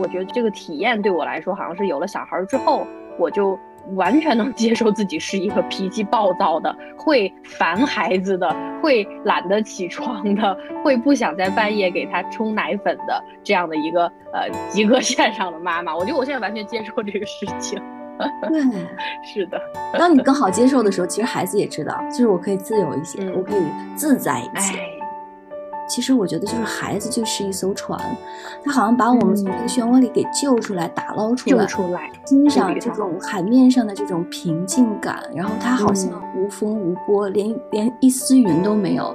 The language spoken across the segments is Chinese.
我觉得这个体验对我来说，好像是有了小孩之后，我就完全能 接受自己是一个脾气暴躁的、会烦孩子的、会懒得起床的、会不想在半夜给他冲奶粉的这样的一个呃及格线上的妈妈。我觉得我现在完全接受这个事情。对，是的。当你 更好接受的时候，其实孩子也知道，就是我可以自由一些，我可以自在一些。其实我觉得，就是孩子就是一艘船，他好像把我们从这个漩涡里给救出来、打捞出来，救出来，欣赏这种海面上的这种平静感。然后他好像无风无波，连连一丝云都没有。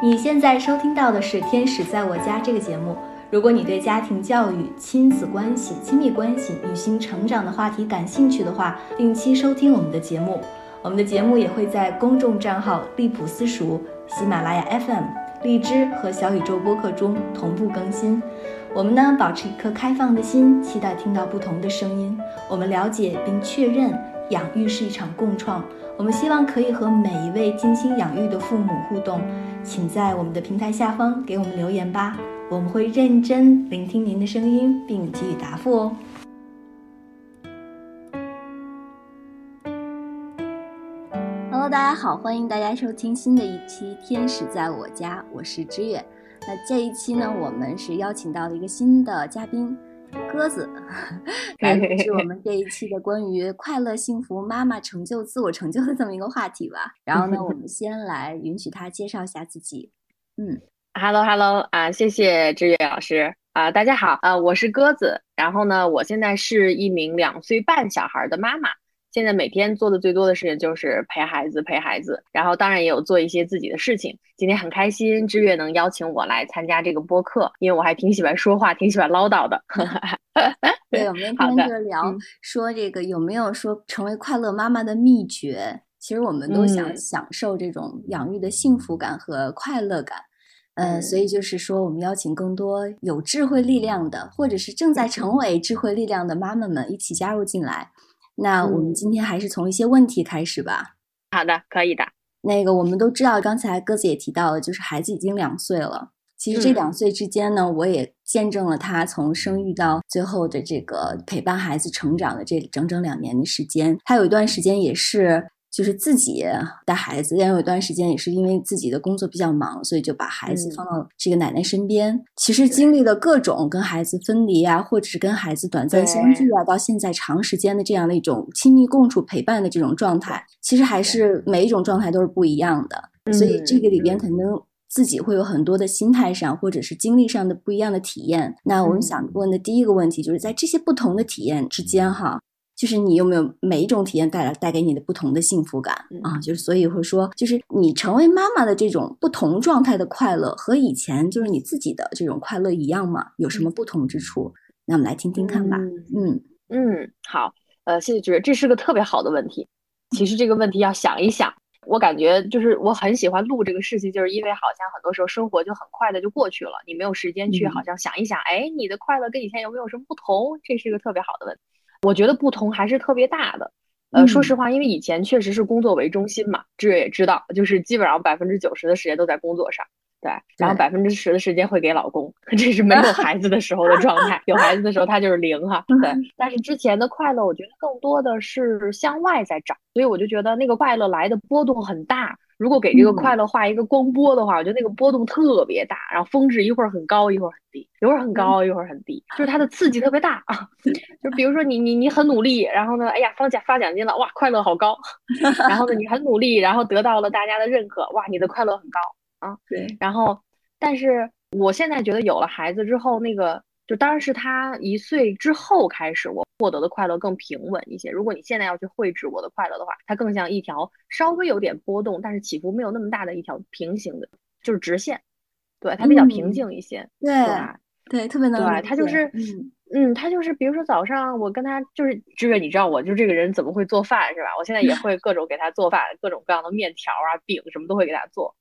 你现在收听到的是《天使在我家》这个节目。如果你对家庭教育、亲子关系、亲密关系、女性成长的话题感兴趣的话，定期收听我们的节目。我们的节目也会在公众账号“利普私塾”、喜马拉雅 FM、荔枝和小宇宙播客中同步更新。我们呢，保持一颗开放的心，期待听到不同的声音。我们了解并确认，养育是一场共创。我们希望可以和每一位精心养育的父母互动，请在我们的平台下方给我们留言吧，我们会认真聆听您的声音，并给予答复哦。大家好，欢迎大家收听新的一期《天使在我家》，我是知月。那这一期呢，我们是邀请到了一个新的嘉宾，鸽子，来录制我们这一期的关于快乐、幸福、妈妈成就、自我成就的这么一个话题吧。然后呢，我们 先来允许他介绍一下自己。嗯，Hello Hello 啊，谢谢知月老师啊，大家好啊，我是鸽子。然后呢，我现在是一名两岁半小孩的妈妈。现在每天做的最多的事情就是陪孩子，陪孩子，然后当然也有做一些自己的事情。今天很开心，知月能邀请我来参加这个播客，因为我还挺喜欢说话，挺喜欢唠叨的。对，我们今天就聊说这个有没有说成为快乐妈妈的秘诀？其实我们都想享受这种养育的幸福感和快乐感。呃，所以就是说，我们邀请更多有智慧力量的，或者是正在成为智慧力量的妈妈们一起加入进来。那我们今天还是从一些问题开始吧。好的，可以的。那个我们都知道，刚才鸽子也提到了，就是孩子已经两岁了。其实这两岁之间呢，我也见证了他从生育到最后的这个陪伴孩子成长的这整整两年的时间。他有一段时间也是。就是自己带孩子，但有一段时间也是因为自己的工作比较忙，所以就把孩子放到这个奶奶身边。其实经历了各种跟孩子分离啊，或者是跟孩子短暂相聚啊，到现在长时间的这样的一种亲密共处陪伴的这种状态，其实还是每一种状态都是不一样的。所以这个里边肯定自己会有很多的心态上或者是经历上的不一样的体验。那我们想问的第一个问题就是在这些不同的体验之间，哈。就是你有没有每一种体验带来带给你的不同的幸福感啊？就是所以会说，就是你成为妈妈的这种不同状态的快乐，和以前就是你自己的这种快乐一样吗？有什么不同之处？那我们来听听看吧。嗯嗯，好，呃，谢谢主任，这是个特别好的问题。其实这个问题要想一想，我感觉就是我很喜欢录这个事情，就是因为好像很多时候生活就很快的就过去了，你没有时间去好像想一想，哎，你的快乐跟以前有没有什么不同？这是一个特别好的问题。我觉得不同还是特别大的，呃，说实话，因为以前确实是工作为中心嘛，志远也知道，就是基本上百分之九十的时间都在工作上，对，然后百分之十的时间会给老公，这是没有孩子的时候的状态，有孩子的时候他就是零哈，对，但是之前的快乐，我觉得更多的是向外在找，所以我就觉得那个快乐来的波动很大。如果给这个快乐画一个光波的话，我觉得那个波动特别大，然后峰值一会儿很高，一会儿很低，一会儿很高，一会儿很低，就是它的刺激特别大啊。就比如说你你你很努力，然后呢，哎呀发奖发奖金了，哇，快乐好高。然后呢，你很努力，然后得到了大家的认可，哇，你的快乐很高啊。对。然后，但是我现在觉得有了孩子之后，那个。就当然是他一岁之后开始，我获得的快乐更平稳一些。如果你现在要去绘制我的快乐的话，它更像一条稍微有点波动，但是起伏没有那么大的一条平行的，就是直线。对，它比较平静一些。对，对，特别能。对，他就是，嗯嗯，他就是，比如说早上我跟他就是志远，你知道我就这个人怎么会做饭是吧？我现在也 会各种给他做饭，各种各样的面条啊、饼什么都会给他做。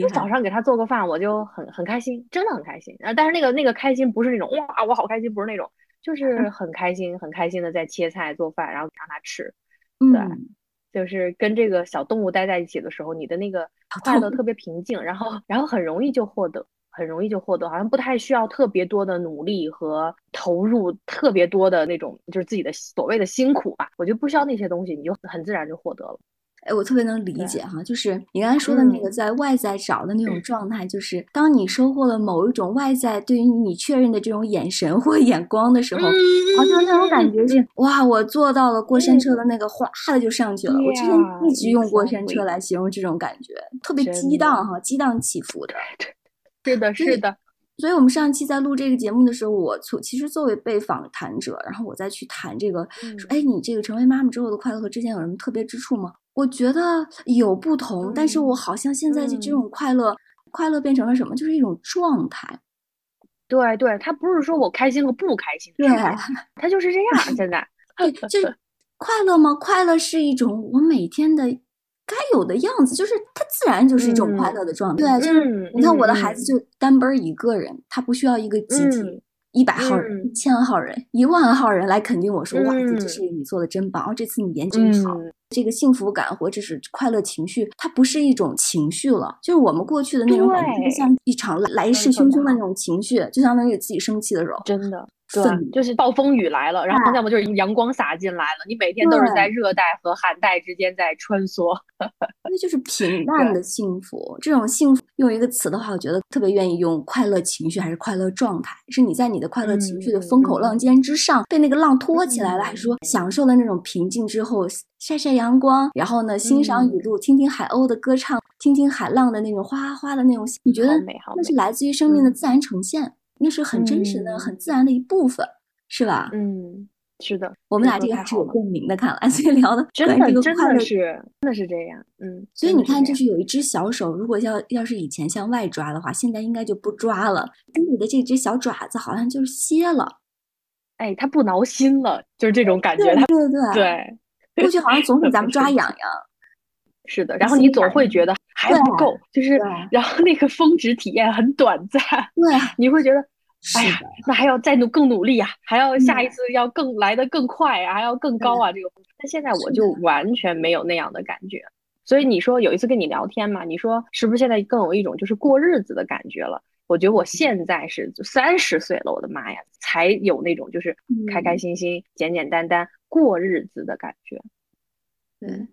就早上给他做个饭，我就很很开心，真的很开心。啊，但是那个那个开心不是那种哇，我好开心，不是那种，就是很开心，很开心的在切菜做饭，然后让他吃。对，就是跟这个小动物待在一起的时候，你的那个快乐特别平静，然后然后很容易就获得，很容易就获得，好像不太需要特别多的努力和投入，特别多的那种就是自己的所谓的辛苦吧。我觉得不需要那些东西，你就很自然就获得了。哎，我特别能理解哈，就是你刚才说的那个在外在找的那种状态，就是当你收获了某一种外在对于你确认的这种眼神或 眼光的时候，好像那种感觉是哇，我坐到了过山车的那个哗的就上去了。我之前一直用过山车来形容这种感觉，特别激荡哈，激荡起伏的。是的，是的。所以我们上期在录这个节目的时候，我从其实作为被访谈者，然后我再去谈这个，说哎，你这个成为妈妈之后的快乐和之前有什么特别之处吗？我觉得有不同，但是我好像现在就这种快乐，快乐变成了什么？就是一种状态。对对，他不是说我开心和不开心，对，他就是这样。现在，对，就是快乐吗？快乐是一种我每天的该有的样子，就是它自然就是一种快乐的状态。对，就是你看我的孩子就单奔一个人，他不需要一个集体。一百号人、一千号人、一万号人来肯定我说哇，这是你做的真棒，哦这次你演真好。这个幸福感或者是快乐情绪，它不是一种情绪了，就是我们过去的那种感觉，像一场来势汹汹的那种情绪，就相当于自己生气的时候，真的。对，就是暴风雨来了，然后要么就是阳光洒进来了。你每天都是在热带和寒带之间在穿梭，那就是平淡的幸福。这种幸福用一个词的话，我觉得特别愿意用快乐情绪还是快乐状态？是你在你的快乐情绪的风口浪尖之上被那个浪托起来了，还是说享受了那种平静之后晒晒阳光，然后呢欣赏雨露，听听海鸥的歌唱，听听海浪的那种哗哗的那种？你觉得那是来自于生命的自然呈现？那是很真实的、很自然的一部分，是吧？嗯，是的，我们俩这个还是有共鸣的，看来 所以聊的真的真的是真的是这样。嗯，所以你看，就是有一只小手，如果要要是以前向外抓的话，现在应该就不抓了。你的这只小爪子好像就是歇了，哎，它不挠心了，就是这种感觉。对对对对，过去好像总给 咱们抓痒痒。是的，然后你总会觉得还不够，就是然后那个峰值体验很短暂，对，你会觉得，哎呀，那还要再努更努力呀，还要下一次要更来的更快啊，还要更高啊，这个。但现在我就完全没有那样的感觉，所以你说有一次跟你聊天嘛，你说是不是现在更有一种就是过日子的感觉了？我觉得我现在是三十岁了，我的妈呀，才有那种就是开开心心、简简单单过日子的感觉。对，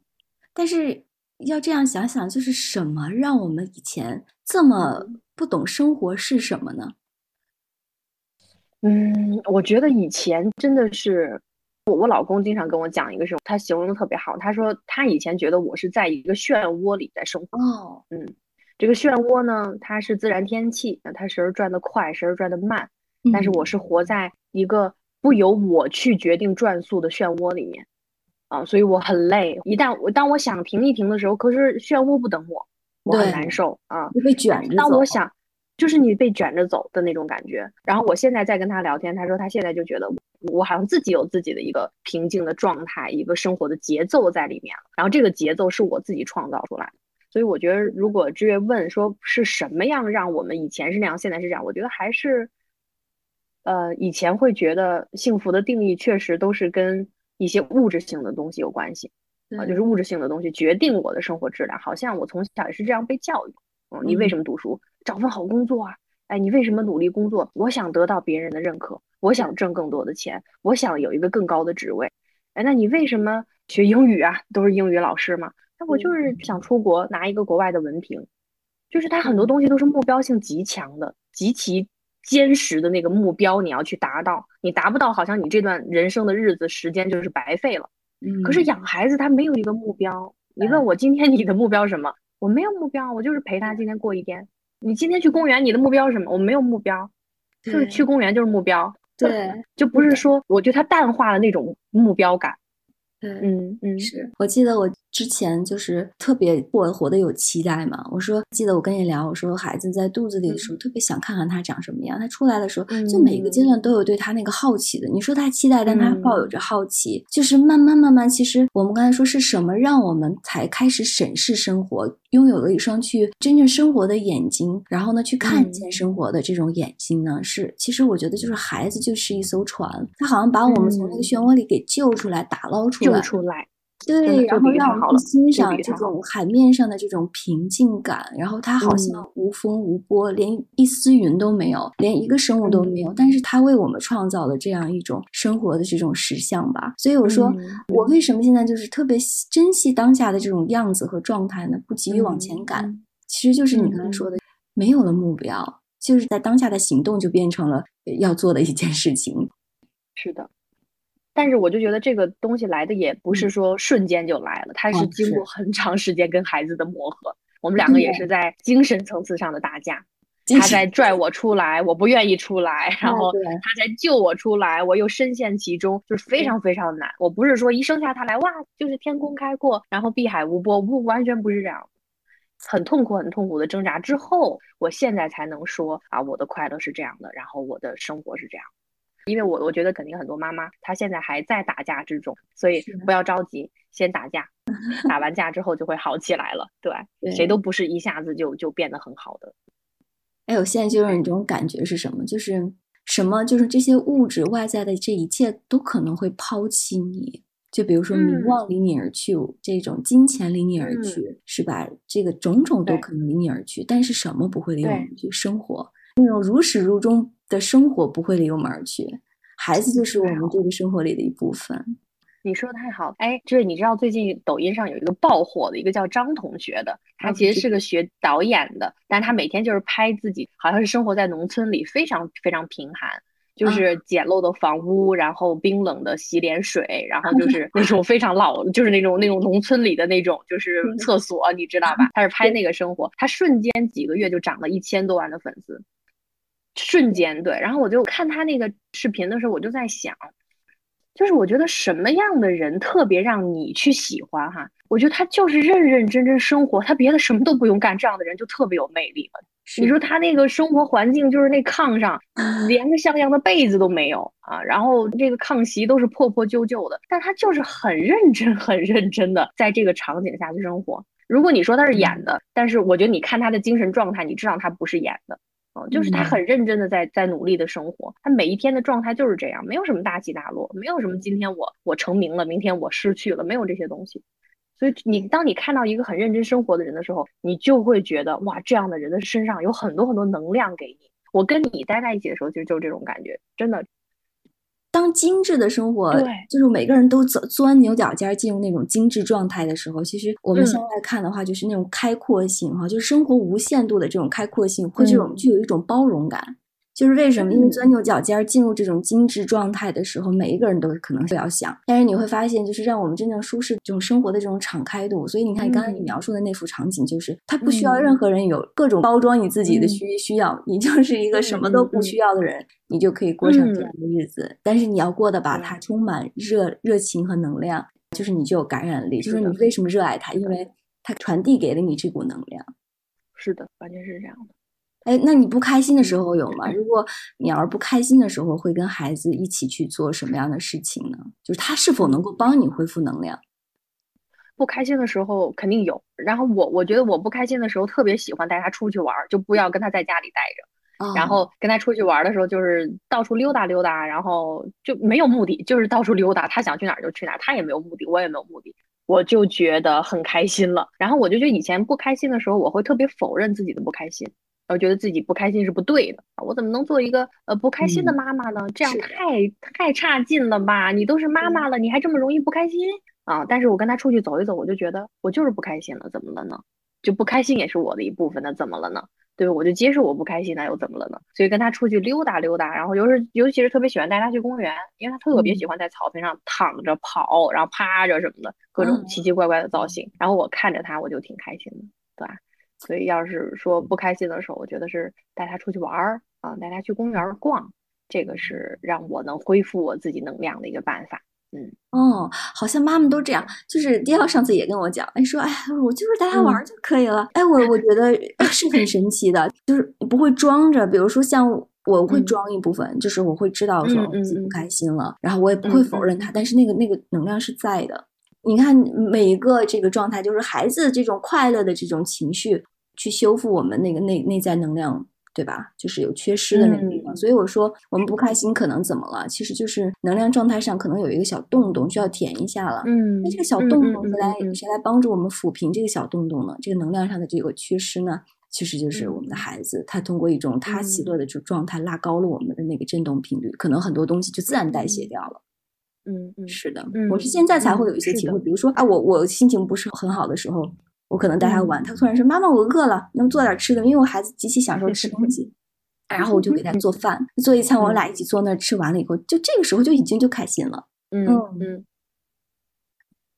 但是。要这样想想，就是什么让我们以前这么不懂生活是什么呢？嗯，我觉得以前真的是，我我老公经常跟我讲一个事，他形容的特别好。他说他以前觉得我是在一个漩涡里在生活。哦，嗯，这个漩涡呢，它是自然天气，它时而转得快，时而转得慢。但是我是活在一个不由我去决定转速的漩涡里面。啊，所以我很累。一旦我当我想停一停的时候，可是漩涡不等我，我很难受啊。被卷着。当我想，就是你被卷着走的那种感觉。然后我现在在跟他聊天，他说他现在就觉得我好像自己有自己的一个平静的状态，一个生活的节奏在里面了。然后这个节奏是我自己创造出来的。所以我觉得，如果志月问说是什么样让我们以前是那样，现在是这样，我觉得还是，呃，以前会觉得幸福的定义确实都是跟。一些物质性的东西有关系啊，就是物质性的东西决定我的生活质量。好像我从小也是这样被教育。嗯，你为什么读书？找份好工作啊！哎，你为什么努力工作？我想得到别人的认可，我想挣更多的钱，我想有一个更高的职位。哎，那你为什么学英语啊？都是英语老师嘛？那我就是想出国拿一个国外的文凭。就是他很多东西都是目标性极强的，极其。坚实的那个目标，你要去达到，你达不到，好像你这段人生的日子时间就是白费了。嗯。可是养孩子他没有一个目标，你问我今天 你的目标什么？我没有目标，我就是陪他今天过一天。你今天去公园，你的目标是什么？我没有目标，就是去公园就是目标。对，就不是说，我觉得他淡化了那种目标感。对，嗯嗯，是我记得我。之前就是特别过活得有期待嘛。我说，记得我跟你聊，我说孩子在肚子里的时候，特别想看看他长什么样。他出来的时候，就每个阶段都有对他那个好奇的。你说他期待，但他抱有着好奇。就是慢慢慢慢，其实我们刚才说是什么让我们才开始审视生活，拥有了一双去真正生活的眼睛，然后呢去看见生活的这种眼睛呢？是，其实我觉得就是孩子就是一艘船，他好像把我们从那个漩涡里给救出来，打捞出来，救出来。对，然后让我们去欣赏这这种海面上的这种平静感，然后它好像无风无波，连一丝云都没有，连一个生物都没有，但是它为我们创造了这样一种生活的这种实像吧。所以我说，我为什么现在就是特别珍惜当下的这种样子和状态呢？不急于往前赶，其实就是你刚才说的，没有了目标，就是在当下的行动就变成了要做的一件事情。是的。但是我就觉得这个东西来的也不是说瞬间就来了，它是经过很长时间跟孩子的磨合。我们两个也是在精神层次上的打架，他在拽我出来，我不愿意出来，然后他在救我出来，我又深陷其中，就是非常非常难。我不是说一生下他来哇就是天空开阔，然后碧海无波，不完全不是这样，很痛苦很痛苦的挣扎之后，我现在才能说啊我的快乐是这样的，然后我的生活是这样。因为我我觉得肯定很多妈妈她现在还在打架之中，所以不要着急，先打架，打完架之后就会好起来了。对，谁都不是一下子就就变得很好的。哎，我现在就有一种感觉是什么？就是什么？就是这些物质外在的这一切都可能会抛弃你。就比如说名望离你而去，这种金钱离你而去，是吧？这个种种都可能离你而去，但是什么不会离你而去？生活那种如始如终。的生活不会离我们而去，孩子就是我们这个生活里的一部分。你说的太好，哎，就是你知道最近抖音上有一个爆火的一个叫张同学的，他其实是个学导演的，但他每天就是拍自己，好像是生活在农村里，非常非常贫寒，就是简陋的房屋，然后冰冷的洗脸水，然后就 是那种非常老，就是那种那种农村里的那种就是厕所，你知道吧？他是拍那个生活，他瞬间几个月就涨了一千多万的粉丝。瞬间对，然后我就看他那个视频的时候，我就在想，就是我觉得什么样的人特别让你去喜欢哈？我觉得他就是认认真真生活，他别的什么都不用干，这样的人就特别有魅力了。你说他那个生活环境，就是那炕上 连个像样的被子都没有啊，然后这个炕席都是破破旧旧的，但他就是很认真、很认真的在这个场景下去生活。如果你说他是演的，但是我觉得你看他的精神状态，你知道他不是演的。嗯，就是他很认真的在在努力的生活，他每一天的状态就是这样，没有什么大起大落，没有什么今天我我成名了，明天我失去了，没有这些东西。所以你当你看到一个很认真生活的人的时候，你就会觉得哇，这样的人的身上有很多很多能量给你。我跟你待在一起的时候，就就这种感觉，真的。当精致的生活，对，就是每个人都钻钻牛角尖进入那种精致状态的时候，其实我们现在看的话，就是那种开阔性哈，就是生活无限度的这种开阔性，会这种具有一种包容感。就是为什么？因为钻牛角尖进入这种精致状态的时候，每一个人都可能是要想。但是你会发现，就是让我们真正舒适这种生活的这种敞开度。所以你看，刚才你描述的那幅场景，就是他不需要任何人有各种包装你自己的需需要，你就是一个什么都不需要的人，你就可以过上这样的日子。但是你要过得把它充满热热情和能量，就是你就有感染力。就是你为什么热爱它？因为它传递给了你这股能量。是的，完全是这样的。哎，那你不开心的时候有吗？如果你要是不开心的时候，会跟孩子一起去做什么样的事情呢？就是他是否能够帮你恢复能量？不开心的时候肯定有。然后我我觉得我不开心的时候，特别喜欢带他出去玩，就不要跟他在家里待着。然后跟他出去玩的时候，就是到处溜达溜达，然后就没有目的，就是到处溜达。他想去哪儿就去哪儿，他也没有目的，我也没有目的，我就觉得很开心了。然后我就觉得以前不开心的时候，我会特别否认自己的不开心。我觉得自己不开心是不对的，我怎么能做一个呃不开心的妈妈呢？这样太太差劲了吧？你都是妈妈了，你还这么容易不开心啊？但是我跟他出去走一走，我就觉得我就是不开心了，怎么了呢？就不开心也是我的一部分，那怎么了呢？对吧？我就接受我不开心，那又怎么了呢？所以跟他出去溜达溜达，然后尤是尤其是特别喜欢带他去公园，因为他特别喜欢在草坪上躺着跑，然后趴着什么的，各种奇奇怪怪的造型。然后我看着他，我就挺开心的，对吧？所以，要是说不开心的时候，我觉得是带他出去玩儿啊，带他去公园逛，这个是让我能恢复我自己能量的一个办法。嗯，哦，好像妈妈都这样。就是迪奥上次也跟我讲，哎，说，哎，我就是带他玩就可以了。哎，我我觉得 是很神奇的，就是不会装着。比如说，像我会装一部分，就是我会知道说自己不开心了，然后我也不会否认他，但是那个那个能量是在的。你看每一个这个状态，就是孩子这种快乐的这种情绪。去修复我们那个内内在能量对吧？就是有缺失的那个地方。所以我说我们不开心可能怎么了？其实就是能量状态上可能有一个小洞洞需要填一下了。嗯，那这个小洞洞谁来谁来帮助我们抚平这个小洞洞呢？这个能量上的这个缺失呢？其实就是我们的孩子，他通过一种他喜乐的这种状态拉高了我们的那个振动频率，可能很多东西就自然代谢掉了。嗯嗯，是的，我是现在才会有一些体会，比如说啊，我我心情不是很好的时候，我可能带他玩，他突然说妈妈我饿了，能做点吃的，因为我孩子极其享受吃东西，然后我就给他做饭，做一餐，我俩一起坐那吃完了以后，就这个时候就已经就开心了。嗯嗯。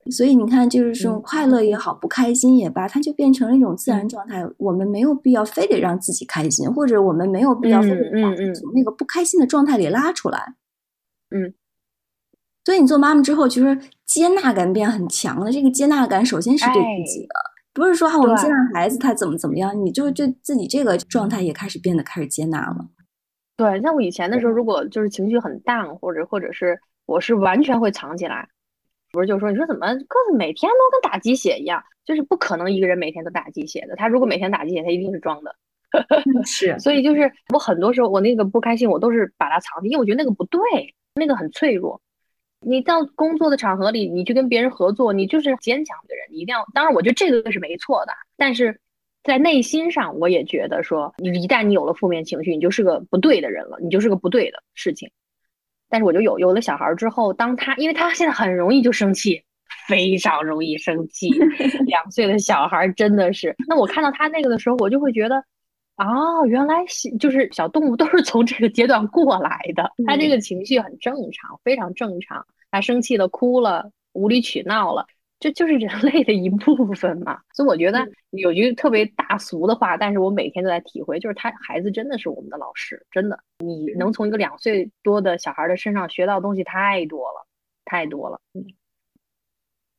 所以你看，就是这种快乐也好，不开心也罢，它就变成了一种自然状态。我们没有必要非得让自己开心，或者我们没有必要非得把从那个不开心的状态里拉出来。嗯。所以你做妈妈之后，其实接纳感变很强了。这个接纳感首先是对自己的，不是说哈，我们接纳孩子他怎么怎么样，你就就自己这个状态也开始变得开始接纳了。对，像我以前的时候，如果就是情绪很淡，或者或者是我是完全会藏起来。不是，就是说，你说怎么个子每天都跟打鸡血一样？就是不可能一个人每天都打鸡血的。他如果每天打鸡血，他一定是装的。是，所以就是我很多时候我那个不开心，我都是把它藏起，因为我觉得那个不对，那个很脆弱。你到工作的场合里，你去跟别人合作，你就是坚强的人，你一定要。当然，我觉得这个是没错的，但是在内心上，我也觉得说，你一旦你有了负面情绪，你就是个不对的人了，你就是个不对的事情。但是我就有有了小孩之后，当他因为他现在很容易就生气，非常容易生气。两岁的小孩真的是，那我看到他那个的时候，我就会觉得，哦，原来就是小动物都是从这个阶段过来的。他这个情绪很正常，非常正常。他生气了，哭了，无理取闹了。这就是人类的一部分嘛，所以我觉得有句特别大俗的话，但是我每天都在体会，就是他孩子真的是我们的老师，真的，你能从一个两岁多的小孩的身上学到东西太多了，太多了。嗯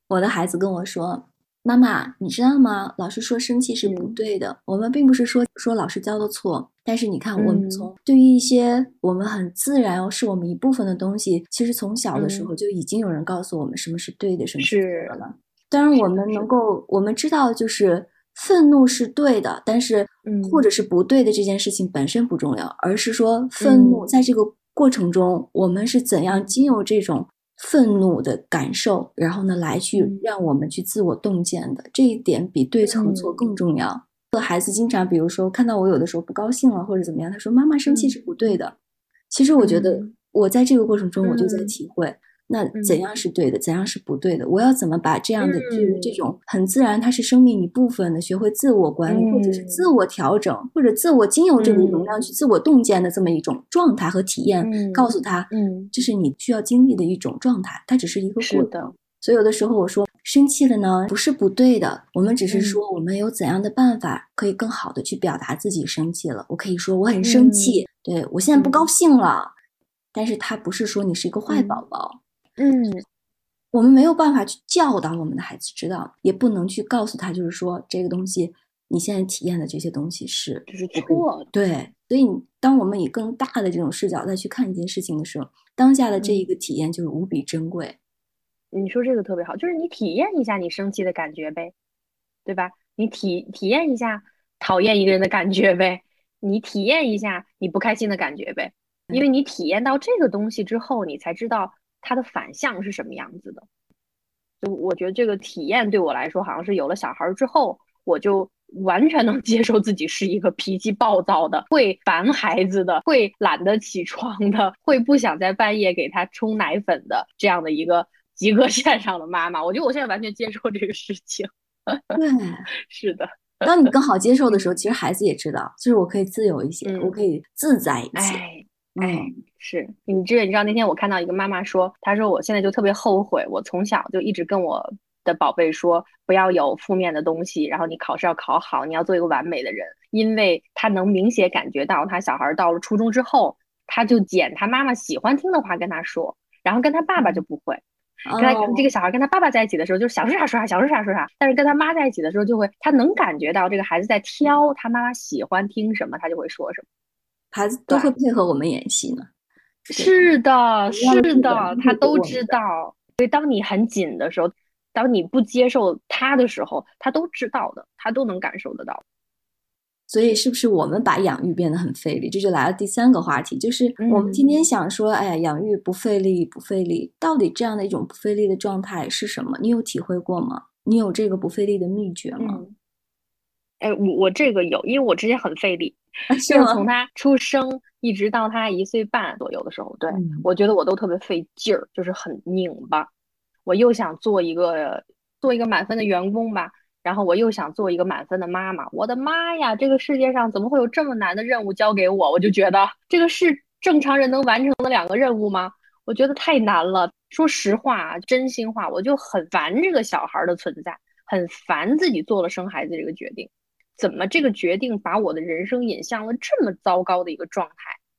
我的孩子跟我说：“妈妈，你知道吗？老师说生气是不对的。我们并不是说说老师教的错，但是你看，我们从对于一些我们很自然是我们一部分的东西，其实从小的时候就已经有人告诉我们什么是对的，什么是错的了。当然，我们能够我们知道，就是愤怒是对的，但是或者是不对的这件事情本身不重要，而是说愤怒在这个过程中，我们是怎样经由这种。”愤怒的感受，然后呢，来去让我们去自我洞见的这一点，比对和错更重要。和孩子经常，比如说看到我有的时候不高兴了或者怎么样，他说：“妈妈生气是不对的。”其实我觉得，我在这个过程中，我就在体会。那怎样是对的，怎样是不对的？我要怎么把这样的这这种很自然，它是生命一部分的，学会自我管理，或者是自我调整，或者自我经由这个能量去自我洞见的这么一种状态和体验，告诉他，嗯，这是你需要经历的一种状态，它只是一个过程。所以有的时候我说生气了呢，不是不对的，我们只是说我们有怎样的办法可以更好的去表达自己生气了。我可以说我很生气，对我现在不高兴了，但是他不是说你是一个坏宝宝。嗯，我们没有办法去教导我们的孩子知道，也不能去告诉他，就是说这个东西你现在体验的这些东西是就是错的。对，所以当我们以更大的这种视角再去看一件事情的时候，当下的这一个体验就是无比珍贵。你说这个特别好，就是你体验一下你生气的感觉呗，对吧？你体体验一下讨厌一个人的感觉呗，你体验一下你不开心的感觉呗，因为你体验到这个东西之后，你才知道。它的反向是什么样子的？就我觉得这个体验对我来说，好像是有了小孩之后，我就完全能 接受自己是一个脾气暴躁的、会烦孩子的、会懒得起床的、会不想在半夜给他冲奶粉的这样的一个及格线上的妈妈。我觉得我现在完全接受这个事情。对，是的。当你更好接受的时候，其实孩子也知道，就是我可以自由一些，我可以自在一些。哎，是。你知你知道那天我看到一个妈妈说，她说我现在就特别后悔，我从小就一直跟我的宝贝说，不要有负面的东西，然后你考试要考好，你要做一个完美的人，因为她能明显感觉到，她小孩到了初中之后，他就捡他妈妈喜欢听的话跟他说，然后跟他爸爸就不会，跟他这个小孩跟他爸爸在一起的时候，就是想说啥说啥，想说啥说啥，但是跟他妈在一起的时候，就会他能感觉到这个孩子在挑他妈妈喜欢听什么，他就会说什么。孩子都会配合我们演戏呢，是的，是的，他都知道。所以当你很紧的时候，当你不接受他的时候，他都知道的，他都能感受得到。所以，是不是我们把养育变得很费力？这就来了第三个话题，就是我们今天想说，哎呀，养育不费力，不费力。到底这样的一种不费力的状态是什么？你有体会过吗？你有这个不费力的秘诀吗？哎，我我这个有，因为我之前很费力，是从他出生一直到他一岁半左右的时候，对我觉得我都特别费劲儿，就是很拧巴。我又想做一个做一个满分的员工吧。然后我又想做一个满分的妈妈，我的妈呀，这个世界上怎么会有这么难的任务交给我？我就觉得这个是正常人能完成的两个任务吗？我觉得太难了。说实话，真心话，我就很烦这个小孩的存在，很烦自己做了生孩子这个决定。怎么这个决定把我的人生引向了这么糟糕的一个状态？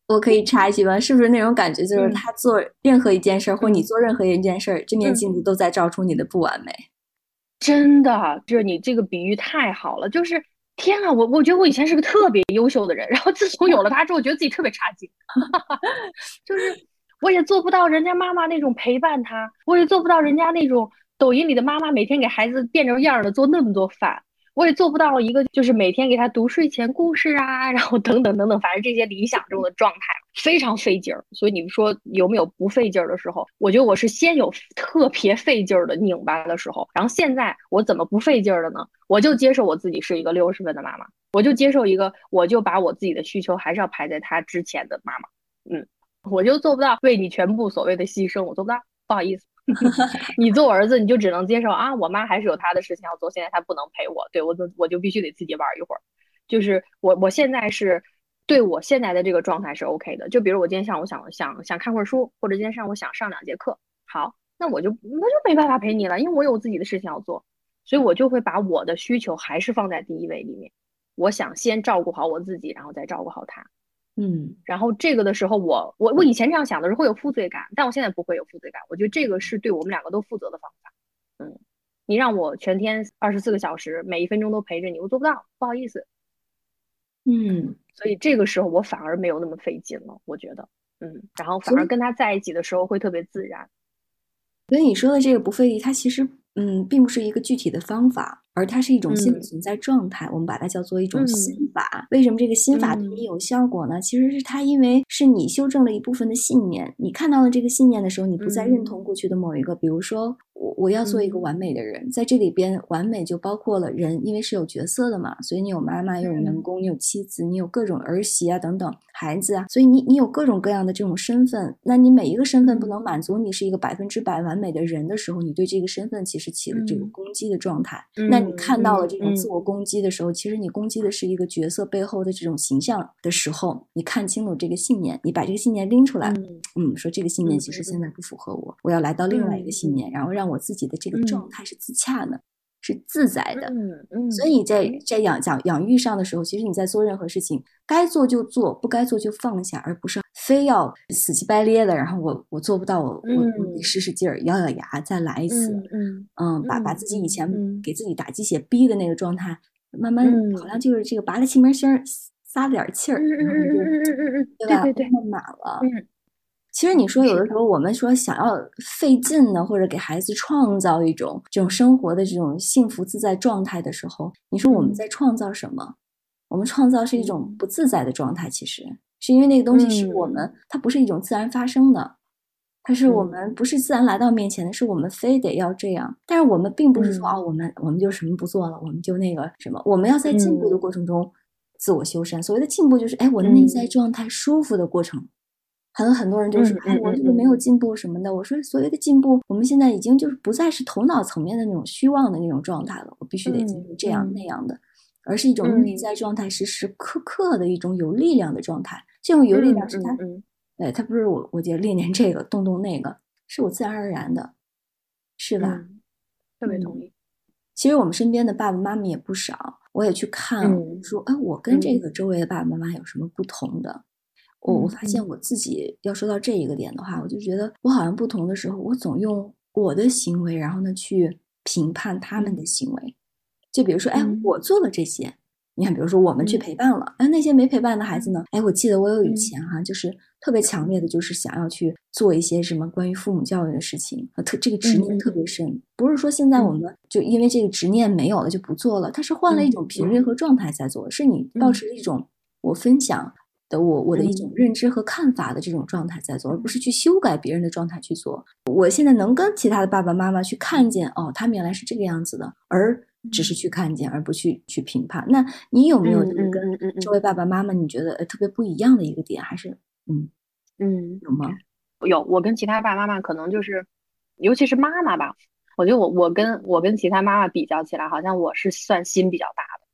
我可以插一句吗？是不是那种感觉，就是他做任何一件事儿，或你做任何一件事儿，这面镜子都在照出你的不完美？真的，就是你这个比喻太好了。就是天啊，我我觉得我以前是个特别优秀的人，然后自从有了他之后，觉得自己特别差劲。就是我也做不到人家妈妈那种陪伴他，我也做不到人家那种抖音里的妈妈每天给孩子变着样的做那么多饭。我也做不到一个，就是每天给他读睡前故事啊，然后等等等等，反正这些理想中的状态非常费劲儿。所以你们说有没有不费劲儿的时候？我觉得我是先有特别费劲儿的拧巴的时候，然后现在我怎么不费劲儿了呢？我就接受我自己是一个六十分的妈妈，我就接受一个，我就把我自己的需求还是要排在他之前的妈妈。嗯，我就做不到为你全部所谓的牺牲，我做不到，不好意思。你做我儿子，你就只能接受啊！我妈还是有她的事情要做，现在她不能陪我，对我就我就必须得自己玩一会儿。就是我我现在是对我现在的这个状态是 OK 的。就比如我今天上午想想想看会儿书，或者今天上午想上两节课，好，那我就那就没办法陪你了，因为我有自己的事情要做，所以我就会把我的需求还是放在第一位里面。我想先照顾好我自己，然后再照顾好他。嗯，然后这个的时候，我我我以前这样想的是会有负罪感，但我现在不会有负罪感。我觉得这个是对我们两个都负责的方法。嗯，你让我全天二十四个小时，每一分钟都陪着你，我做不到，不好意思。嗯，所以这个时候我反而没有那么费劲了，我觉得，嗯，然后反而跟他在一起的时候会特别自然。所以你说的这个不费力，它其实嗯，并不是一个具体的方法。而它是一种心理存在状态，我们把它叫做一种心法。为什么这个心法对你有效果呢？其实是它因为是你修正了一部分的信念，你看到了这个信念的时候，你不再认同过去的某一个，比如说。我我要做一个完美的人，在这里边，完美就包括了人，因为是有角色的嘛，所以你有妈妈，又有员工，你有妻子，你有各种儿媳啊等等孩子啊，所以你你有各种各样的这种身份。那你每一个身份不能满足你是一个百分之百完美的人的时候，你对这个身份其实起了这个攻击的状态。那你看到了这种自我攻击的时候，其实你攻击的是一个角色背后的这种形象的时候，你看清楚这个信念，你把这个信念拎出来，嗯，说这个信念其实现在不符合我，我要来到另外一个信念，然后让。我自己的这个状态是自洽的，是自在的。嗯嗯，所以你在在养养养育上的时候，其实你在做任何事情，该做就做，不该做就放下，而不是非要死乞白咧的。然后我我做不到，我我得使使劲儿，咬咬牙再来一次。嗯嗯，把把自己以前给自己打鸡血逼的那个状态，慢慢好像就是这个拔了气门芯撒点气儿，对吧？对对，满了。其实你说有的时候我们说想要费劲呢，或者给孩子创造一种这种生活的这种幸福自在状态的时候，你说我们在创造什么？我们创造是一种不自在的状态。其实是因为那个东西是我们，它不是一种自然发生的，它是我们不是自然来到面前的，是我们非得要这样。但是我们并不是说啊，我们我们就什么不做了，我们就那个什么，我们要在进步的过程中自我修身。所谓的进步就是，哎，我的内在状态舒服的过程。很很多人就是，哎，我这个没有进步什么的。我说，所谓的进步，我们现在已经就是不再是头脑层面的那种虚妄的那种状态了。我必须得进入这样那样的，而是一种内在状态，时时刻刻的一种有力量的状态。这种有力量是它，哎，它不是我，我就练练这个，动动那个，是我自然而然的，是吧？特别同意。其实我们身边的爸爸妈妈也不少，我也去看，说，哎，我跟这个周围的爸爸妈妈有什么不同的？我我发现我自己要说到这一个点的话，我就觉得我好像不同的时候，我总用我的行为，然后呢去评判他们的行为。就比如说，哎，我做了这些，你看，比如说我们去陪伴了，哎，那些没陪伴的孩子呢？哎，我记得我有以前哈，就是特别强烈的，就是想要去做一些什么关于父母教育的事情，特这个执念特别。深。不是说现在我们就因为这个执念没有了就不做了，它是换了一种频率和状态在做，是你保持一种我分享的我我的一种认知和看法的这种状态在做，而不是去修改别人的状态去做。我现在能跟其他的爸爸妈妈去看见，哦，他们原来是这个样子的，而。只是去看见，而不去去评判。那你有没有就是跟这位爸爸妈妈，你觉得呃特别不一样的一个点？还是嗯嗯有吗？有，我跟其他爸爸妈妈可能就是，尤其是妈妈吧，我觉得我我跟我跟其他妈妈比较起来，好像我是算心比较大的。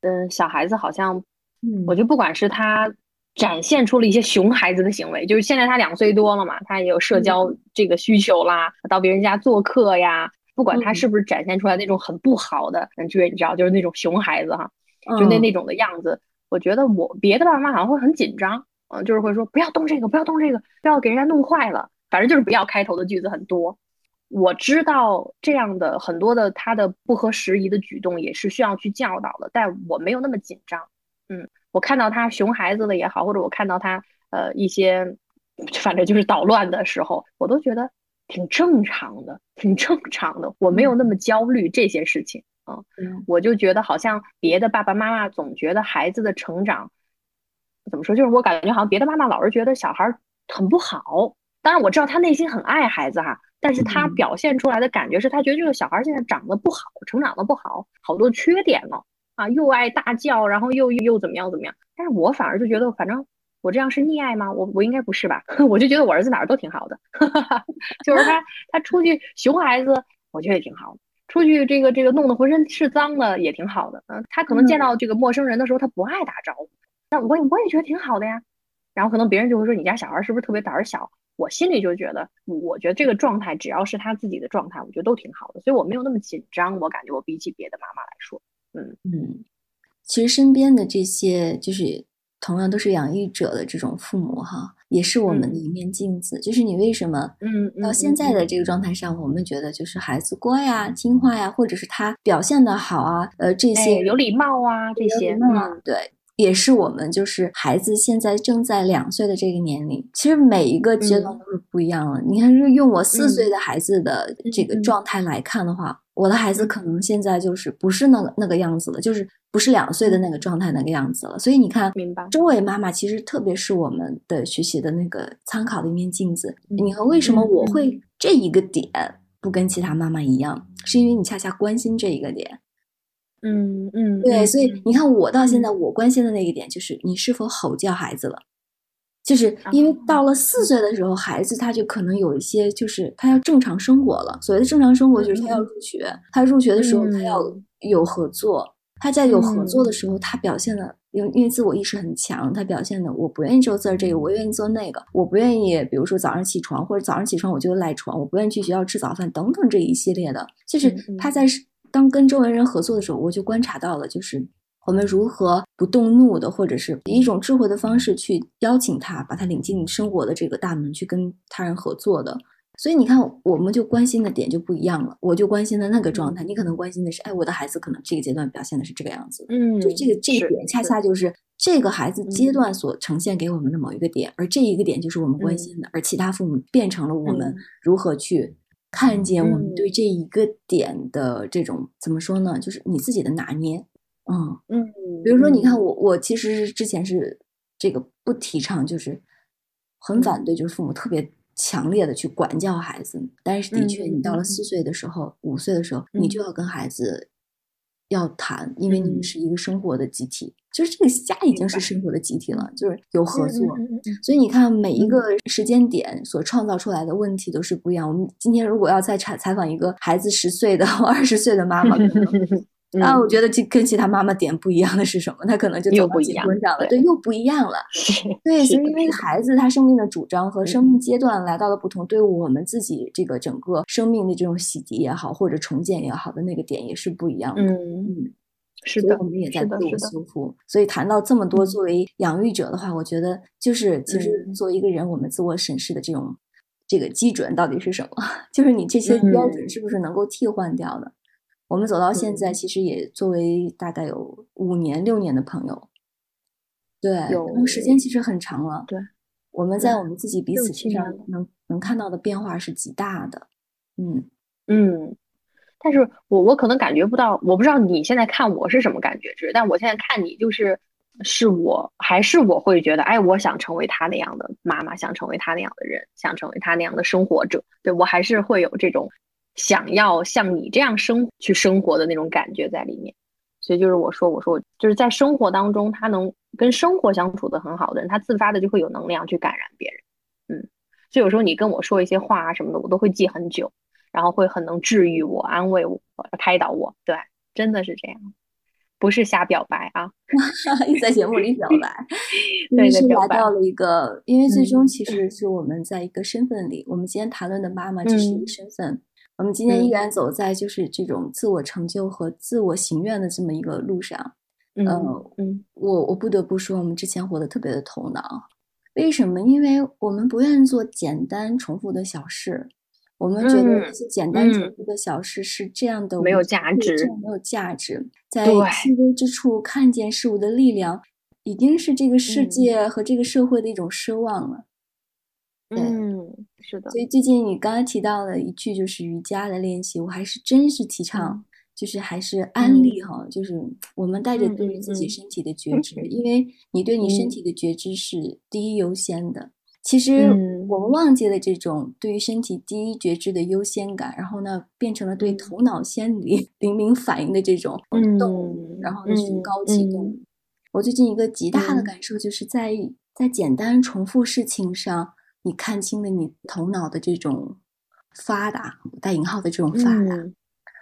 对，嗯，小孩子好像，嗯，我觉得不管是他展现出了一些熊孩子的行为，就是现在他两岁多了嘛，他也有社交这个需求啦，到别人家做客呀。不管他是不是展现出来那种很不好的，就是你知道，就是那种熊孩子哈，就那那种的样子。我觉得我别的爸爸妈妈好像会很紧张，嗯，就是会说不要动这个，不要动这个，不要给人家弄坏了。反正就是不要开头的句子很多。我知道这样的很多的他的不合时宜的举动也是需要去教导的，但我没有那么紧张。嗯，我看到他熊孩子的也好，或者我看到他呃一些反正就是捣乱的时候，我都觉得。挺正常的，挺正常的，我没有那么焦虑这些事情啊。我就觉得好像别的爸爸妈妈总觉得孩子的成长怎么说，就是我感觉好像别的妈妈老是觉得小孩很不好。当然我知道他内心很爱孩子哈，但是他表现出来的感觉是他觉得这个小孩现在长得不好，成长的不好，好多缺点了啊，又爱大叫，然后又又怎么样怎么样。但是我反而就觉得反正。我这样是溺爱吗？我我应该不是吧？我就觉得我儿子哪儿都挺好的，就是他他出去熊孩子，我觉得也挺好的。出去这个这个弄得浑身是脏的也挺好的。嗯，他可能见到这个陌生人的时候，他不爱打招呼，那我也我也觉得挺好的呀。然后可能别人就会说你家小孩是不是特别胆小？我心里就觉得，我觉得这个状态只要是他自己的状态，我觉得都挺好的，所以我没有那么紧张。我感觉我比起别的妈妈来说，嗯嗯，其实身边的这些就是。同样都是养育者的这种父母哈，也是我们的一面镜子。就是你为什么嗯到现在的这个状态上，我们觉得就是孩子乖呀、听话呀，或者是他表现的好啊，呃，这些有礼貌啊，这些嗯，对，也是我们就是孩子现在正在两岁的这个年龄，其实每一个阶段都是不一样的。你看，用我四岁的孩子的这个状态来看的话，我的孩子可能现在就是不是那个那个样子了，就是。不是两岁的那个状态那个样子了，所以你看，明白。周围妈妈其实特别是我们的学习的那个参考的一面镜子。你看，为什么我会这一个点不跟其他妈妈一样？是因为你恰恰关心这一个点。嗯嗯，对，所以你看，我到现在我关心的那个点就是你是否吼叫孩子了，就是因为到了四岁的时候，孩子他就可能有一些就是他要正常生活了。所谓的正常生活就是他要入学，他入学的时候他要有合作。他在有合作的时候，他表现的，因为因为自我意识很强，他表现的我不愿意做字这个，我愿意做那个，我不愿意，比如说早上起床或者早上起床我就赖床，我不愿意去学校吃早饭等等这一系列的，就是他在当跟周围人合作的时候，我就观察到了，就是我们如何不动怒的，或者是以一种智慧的方式去邀请他，把他领进生活的这个大门去跟他人合作的。所以你看，我们就关心的点就不一样了。我就关心的那个状态，你可能关心的是，哎，我的孩子可能这个阶段表现的是这个样子。嗯，就这个这一点，恰恰就是这个孩子阶段所呈现给我们的某一个点，而这一个点就是我们关心的，而其他父母变成了我们如何去看见我们对这一个点的这种怎么说呢？就是你自己的拿捏。嗯嗯，比如说，你看我，我其实之前是这个不提倡，就是很反对，就是父母特别。强烈的去管教孩子，但是的确，你到了四岁的时候、五岁的时候，你就要跟孩子要谈，因为你们是一个生活的集体，就是这个家已经是生活的集体了，就是有合作。所以你看，每一个时间点所创造出来的问题都是不一样。我们今天如果要再采采访一个孩子十岁的或、二十岁的妈妈。啊，我觉得这跟其他妈妈点不一样的是什么？她可能就走到结婚上了，对，又不一样了。对，所以因为孩子他生命的主张和生命阶段来到了不同，对我们自己这个整个生命的这种洗涤也好，或者重建也好的那个点也是不一样的。嗯嗯，是的，我们也在自我修复。所以谈到这么多，作为养育者的话，我觉得就是其实作为一个人，我们自我审视的这种这个基准到底是什么？就是你这些标准是不是能够替换掉的？我们走到现在，其实也作为大概有五年、六年的朋友，对，有时间其实很长了。对，我们在我们自己彼此身上能能看到的变化是极大的。嗯嗯，但是我我可能感觉不到，我不知道你现在看我是什么感觉，是，但我现在看你就是。是我还是我会觉得，哎，我想成为他那样的妈妈，想成为他那样的人，想成为他那样的生活者。对我还是会有这种想要像你这样生去生活的那种感觉在里面。所以就是我说，我说就是在生活当中，他能跟生活相处的很好的人，他自发的就会有能量去感染别人。嗯，所以有时候你跟我说一些话啊什么的，我都会记很久，然后会很能治愈我、安慰我、开导我。对，真的是这样。不是瞎表白啊，在节目里表白，因为是来到了一个，因为最终其实是我们在一个身份里，我们今天谈论的妈妈就是一个身份，我们今天依然走在就是这种自我成就和自我行愿的这么一个路上。嗯嗯，我我不得不说，我们之前活得特别的头脑，为什么？因为我们不愿意做简单重复的小事。我们觉得那些简单重复的小事是这样的，没有价值，没有价值。在细微之处看见事物的力量，已经是这个世界和这个社会的一种奢望了。嗯，是的。所以最近你刚刚提到了一句就是瑜伽的练习，我还是真是提倡，就是还是安利哈，就是我们带着对于自己身体的觉知，因为你对你身体的觉知是第一优先的。其实我们忘记了这种对于身体第一觉知的优先感，然后呢，变成了对头脑先理灵敏反应的这种动物，然后呢是高级动物。我最近一个极大的感受就是在在简单重复事情上，你看清了你头脑的这种发达带引号的这种发达，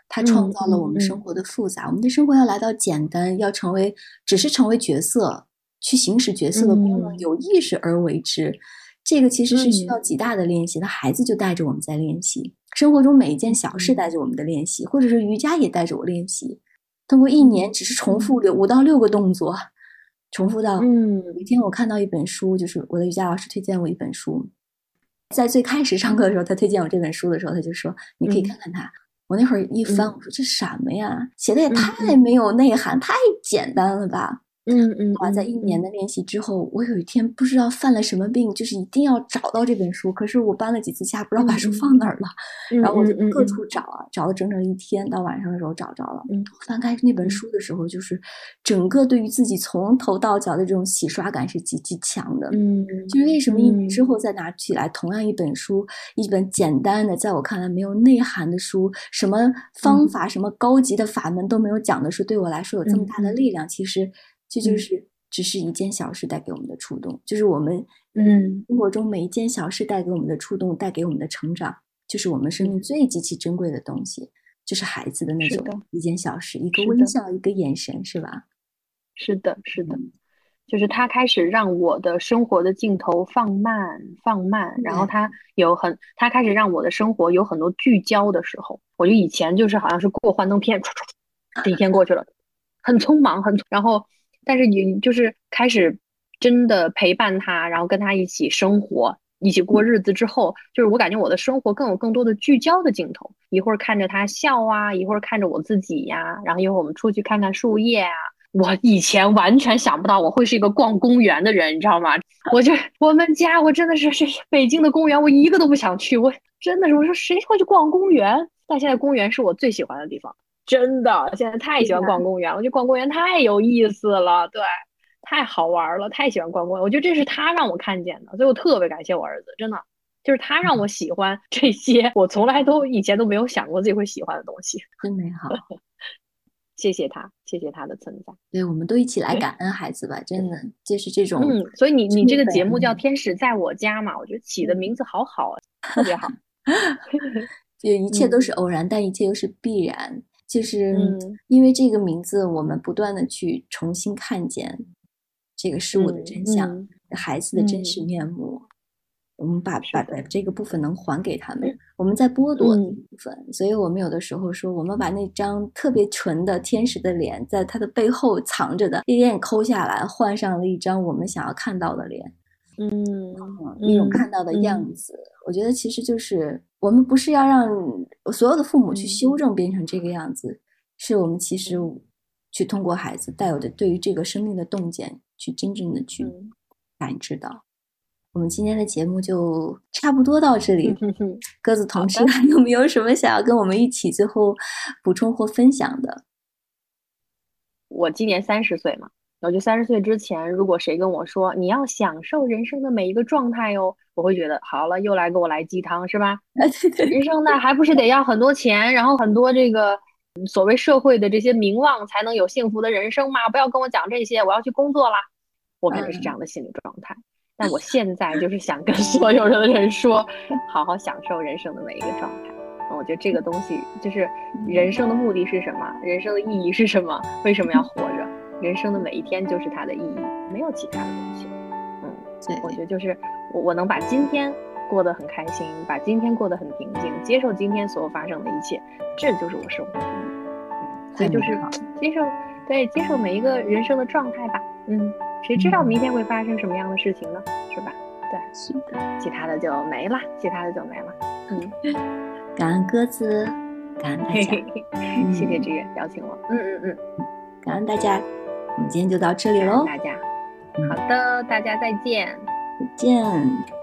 它创造了我们生活的复杂。我们的生活要来到简单，要成为只是成为角色，去行使角色的功能，有意识而为之。这个其实是需要极大的练习，那孩子就带着我们在练习，生活中每一件小事带着我们的练习，或者是瑜伽也带着我练习。通过一年只是重复六五到六个动作，重复到嗯。有一天我看到一本书，就是我的瑜伽老师推荐我一本书，在最开始上课的时候，他推荐我这本书的时候，他就说你可以看看它。我那会儿一翻，我说这什么呀？写的也太没有内涵，太简单了吧。嗯嗯，哇，在一年的练习之后，我有一天不知道犯了什么病，就是一定要找到这本书。可是我搬了几次家，不知道把书放哪儿了。然后我就各处找啊，找了整整一天，到晚上的时候找着了。嗯，翻开那本书的时候，就是整个对于自己从头到脚的这种洗刷感是极其强的。嗯，就是为什么一年之后再拿起来同样一本书，一本简单的，在我看来没有内涵的书，什么方法、什么高级的法门都没有讲的书，对我来说有这么大的力量，其实。这就是只是一件小事带给我们的触动，就是我们嗯。生活中每一件小事带给我们的触动，带给我们的成长，就是我们生命最极其珍贵的东西，就是孩子的那种一件小事，一个微笑，一个眼神，是吧？是的，是的，就是他开始让我的生活的镜头放慢，放慢，然后他有很，他开始让我的生活有很多聚焦的时候，我就以前就是好像是过幻灯片，这一天过去了，很匆忙，很然后。但是你就是开始真的陪伴他，然后跟他一起生活，一起过日子之后，就是我感觉我的生活更有更多的聚焦的镜头。一会儿看着他笑啊，一会儿看着我自己呀，然后一会儿我们出去看看树叶啊。我以前完全想不到我会是一个逛公园的人，你知道吗？我就我们家，我真的是是北京的公园，我一个都不想去。我真的是我说谁会去逛公园？但现在公园是我最喜欢的地方。真的，现在太喜欢逛公园了。我觉得逛公园太有意思了，对，太好玩了，太喜欢逛公园。我觉得这是他让我看见的，所以我特别感谢我儿子，真的，就是他让我喜欢这些我从来都以前都没有想过自己会喜欢的东西，真美好。谢谢他，谢谢他的存在。对，我们都一起来感恩孩子吧，真的，就是这种。嗯，所以你你这个节目叫《天使在我家》嘛，我觉得起的名字好好啊，特别好。就一切都是偶然，但一切又是必然。就是因为这个名字，我们不断的去重新看见这个事物的真相，孩子的真实面目。我们把把把这个部分能还给他们，我们在剥夺一部分。所以我们有的时候说，我们把那张特别纯的天使的脸，在他的背后藏着的，一点点抠下来，换上了一张我们想要看到的脸。嗯，一种看到的样子。我觉得其实就是我们不是要让所有的父母去修正变成这个样子，是我们其实去通过孩子带有的对于这个生命的洞见，去真正的去感知到。我们今天的节目就差不多到这里。鸽子同事 还有没有什么想要跟我们一起最后补充或分享的？我今年三十岁嘛，我觉得三十岁之前，如果谁跟我说你要享受人生的每一个状态哦，我会觉得好了，又来给我来鸡汤是吧？人生呢还不是得要很多钱，然后很多这个所谓社会的这些名望，才能有幸福的人生吗？不要跟我讲这些，我要去工作啦。我肯定是这样的心理状态。但我现在就是想跟 所有的人说，好好享受人生的每一个状态。我觉得这个东西就是人生的目的是什么？人生的意义是什么？为什么要活着？人生的每一天就是它的意义，没有其他的东西。嗯，对，我觉得就是我我能把今天过得很开心，把今天过得很平静，接受今天所有发生的一切，这就是我生活的意义。嗯，所以就是接受，对，接受每一个人生的状态吧。嗯。谁知道明天会发生什么样的事情呢？是吧？对，是的，其他的就没了，其他的就没了。嗯，感恩鸽子，感恩大家，谢谢志远邀请我。嗯嗯嗯，感恩大家，我们今天就到这里喽。大家，好的，大家再见，再见。